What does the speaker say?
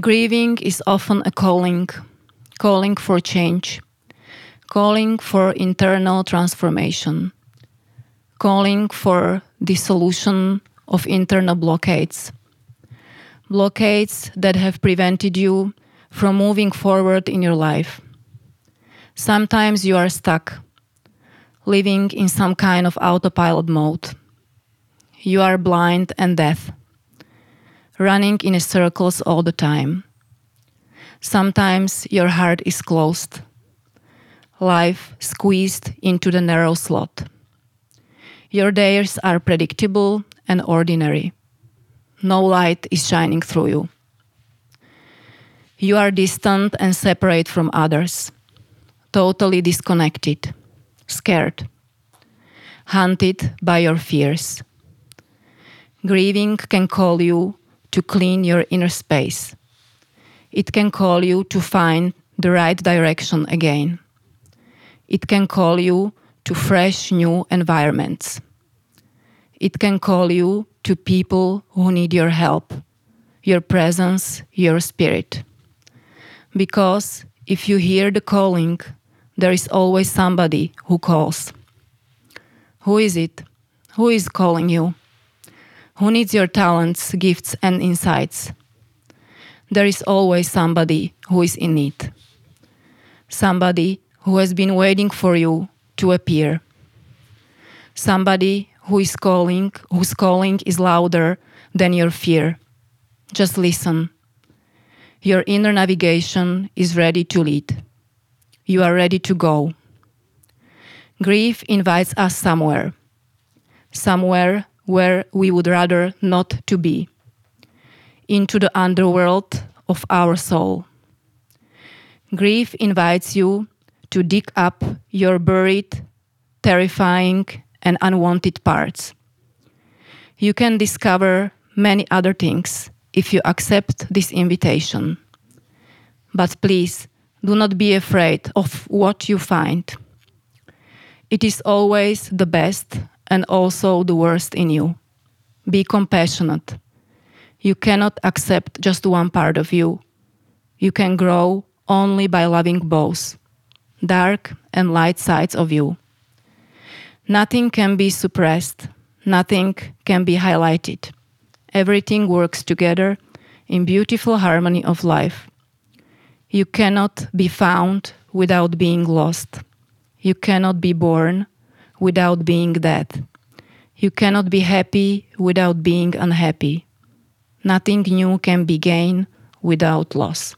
Grieving is often a calling, calling for change, calling for internal transformation, calling for dissolution of internal blockades. Blockades that have prevented you from moving forward in your life. Sometimes you are stuck, living in some kind of autopilot mode. You are blind and deaf, running in circles all the time. Sometimes your heart is closed, life squeezed into the narrow slot. Your days are predictable and ordinary. No light is shining through you. You are distant and separate from others, totally disconnected, scared, hunted by your fears. Grieving can call you to clean your inner space. It can call you to find the right direction again. It can call you to fresh new environments. It can call you to people who need your help, your presence, your spirit. Because if you hear the calling, there is always somebody who calls. Who is it? Who is calling you? Who needs your talents, gifts, and insights? There is always somebody who is in need. Somebody who has been waiting for you to appear. Somebody who is calling, whose calling is louder than your fear. Just listen. Your inner navigation is ready to lead. You are ready to go. Grief invites us somewhere, somewhere where we would rather not to be, into the underworld of our soul. Grief invites you to dig up your buried, terrifying, and unwanted parts. You can discover many other things if you accept this invitation. But please do not be afraid of what you find. It is always the best and also the worst in you. Be compassionate. You cannot accept just one part of you. You can grow only by loving both dark and light sides of you. Nothing can be suppressed, nothing can be highlighted. Everything works together in beautiful harmony of life. You cannot be found without being lost. You cannot be born without being dead. You cannot be happy without being unhappy. Nothing new can be gained without loss.